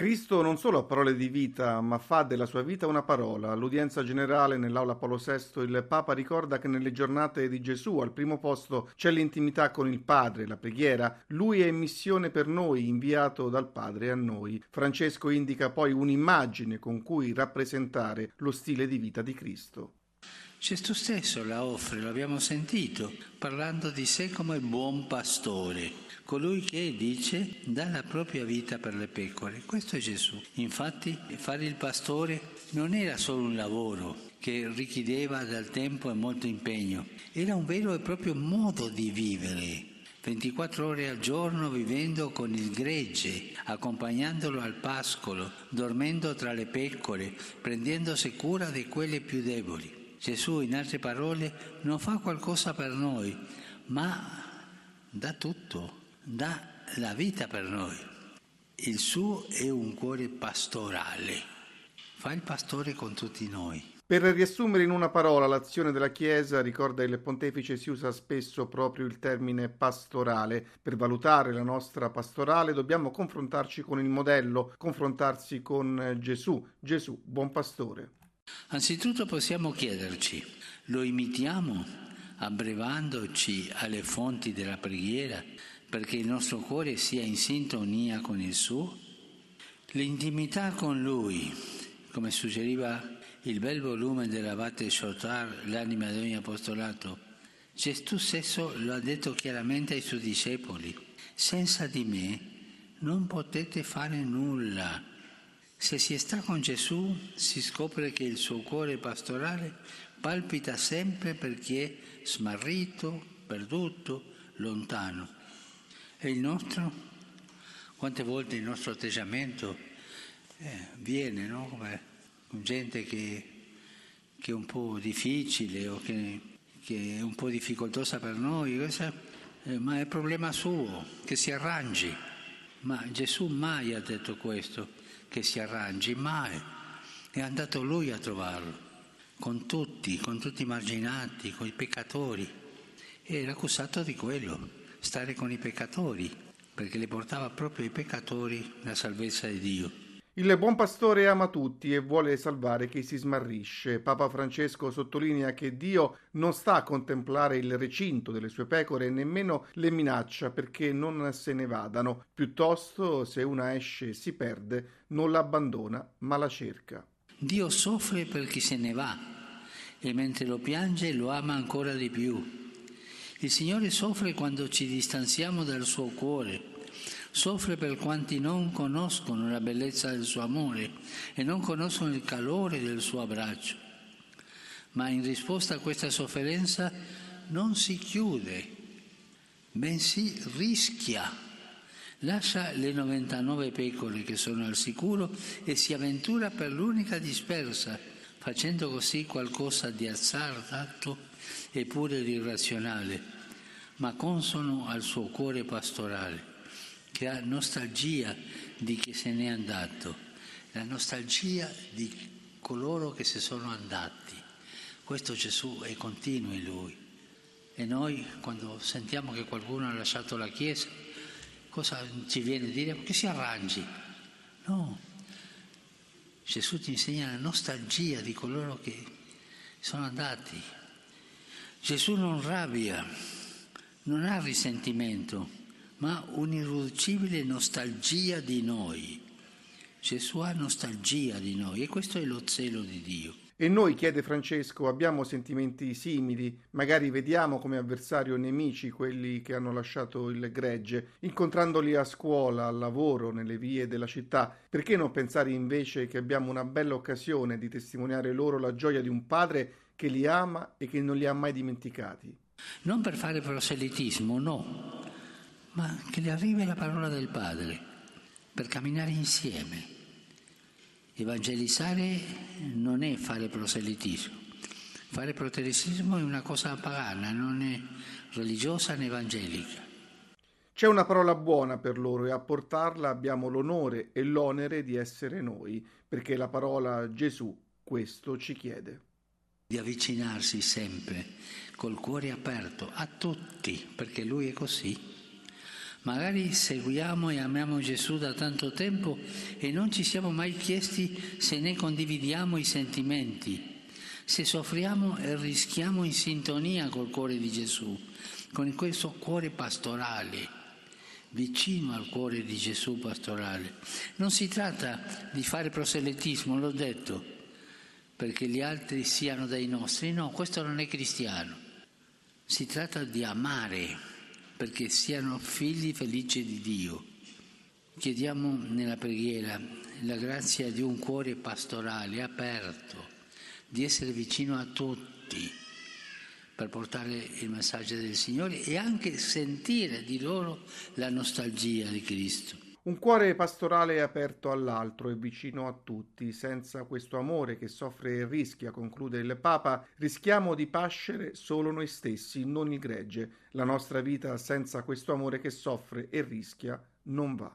Cristo non solo ha parole di vita, ma fa della sua vita una parola. All'udienza generale nell'aula Paolo VI il Papa ricorda che nelle giornate di Gesù al primo posto c'è l'intimità con il Padre, la preghiera. Lui è missione per noi, inviato dal Padre a noi. Francesco indica poi un'immagine con cui rappresentare lo stile di vita di Cristo. Gesù stesso la offre, l'abbiamo sentito, parlando di sé come buon pastore colui che dice dà la propria vita per le pecore. Questo è Gesù. Infatti fare il pastore non era solo un lavoro che richiedeva del tempo e molto impegno, era un vero e proprio modo di vivere. 24 ore al giorno vivendo con il gregge, accompagnandolo al pascolo, dormendo tra le pecore, prendendosi cura di quelle più deboli. Gesù, in altre parole, non fa qualcosa per noi, ma dà tutto dà la vita per noi. Il suo è un cuore pastorale, fa il pastore con tutti noi. Per riassumere in una parola l'azione della Chiesa, ricorda il pontefice, si usa spesso proprio il termine pastorale. Per valutare la nostra pastorale dobbiamo confrontarci con il modello, confrontarsi con Gesù. Gesù, buon pastore. Anzitutto possiamo chiederci, lo imitiamo abbrevandoci alle fonti della preghiera, perché il nostro cuore sia in sintonia con il suo? L'intimità con lui, come suggeriva il bel volume dell'abate Chotar, L'anima di ogni apostolato, Gesù stesso lo ha detto chiaramente ai suoi discepoli, senza di me non potete fare nulla. Se si sta con Gesù si scopre che il suo cuore pastorale palpita sempre per chi è smarrito, perduto, lontano. E il nostro? Quante volte il nostro atteggiamento eh, viene no? come gente che, che, è un po' difficile o che, che, è un po' difficoltosa per noi, questa, eh, ma è problema suo, che si arrangi. Ma Gesù mai ha detto questo, che si arrangi, mai. È andato lui a trovarlo, con tutti, con tutti i marginati, con i peccatori. Era accusato di quello stare con i peccatori, perché le portava proprio ai peccatori la salvezza di Dio. Il buon pastore ama tutti e vuole salvare chi si smarrisce. Papa Francesco sottolinea che Dio non sta a contemplare il recinto delle sue pecore e nemmeno le minaccia perché non se ne vadano. Piuttosto, se una esce e si perde, non l'abbandona, ma la cerca. Dio soffre per chi se ne va e mentre lo piange lo ama ancora di più. Il Signore soffre quando ci distanziamo dal suo cuore, soffre per quanti non conoscono la bellezza del suo amore e non conoscono il calore del suo abbraccio. Ma in risposta a questa sofferenza non si chiude, bensì rischia. Lascia le 99 pecore che sono al sicuro e si avventura per l'unica dispersa, facendo così qualcosa di azzardato eppure di irrazionale, ma consono al suo cuore pastorale, che ha nostalgia di chi se n'è andato, la nostalgia di coloro che si sono andati. Questo Gesù è continuo in lui. E noi quando sentiamo che qualcuno ha lasciato la Chiesa, cosa ci viene a dire? Che si arrangi. No, Gesù ti insegna la nostalgia di coloro che sono andati, Gesù non rabbia, non ha risentimento, ma un'irriducibile nostalgia di noi. Gesù ha nostalgia di noi e questo è lo zelo di Dio. E noi, chiede Francesco, abbiamo sentimenti simili, magari vediamo come avversario nemici quelli che hanno lasciato il gregge, incontrandoli a scuola, al lavoro, nelle vie della città. Perché non pensare invece che abbiamo una bella occasione di testimoniare loro la gioia di un padre che li ama e che non li ha mai dimenticati. Non per fare proselitismo, no, ma che gli arrivi la parola del Padre, per camminare insieme. Evangelizzare non è fare proselitismo. Fare proselitismo è una cosa pagana, non è religiosa né evangelica. C'è una parola buona per loro e a portarla abbiamo l'onore e l'onere di essere noi, perché la parola Gesù questo ci chiede di avvicinarsi sempre col cuore aperto a tutti, perché lui è così, Magari seguiamo e amiamo Gesù da tanto tempo e non ci siamo mai chiesti se ne condividiamo i sentimenti, se soffriamo e rischiamo in sintonia col cuore di Gesù, con questo cuore pastorale, vicino al cuore di Gesù pastorale. Non si tratta di fare proselitismo, l'ho detto, perché gli altri siano dei nostri, no, questo non è cristiano. Si tratta di amare perché siano figli felici di Dio. Chiediamo nella preghiera la grazia di un cuore pastorale aperto, di essere vicino a tutti per portare il messaggio del Signore e anche sentire di loro la nostalgia di Cristo. Un cuore pastorale aperto all'altro e vicino a tutti, senza questo amore che soffre e rischia, conclude il Papa, rischiamo di pascere solo noi stessi, non il gregge. La nostra vita senza questo amore che soffre e rischia non va.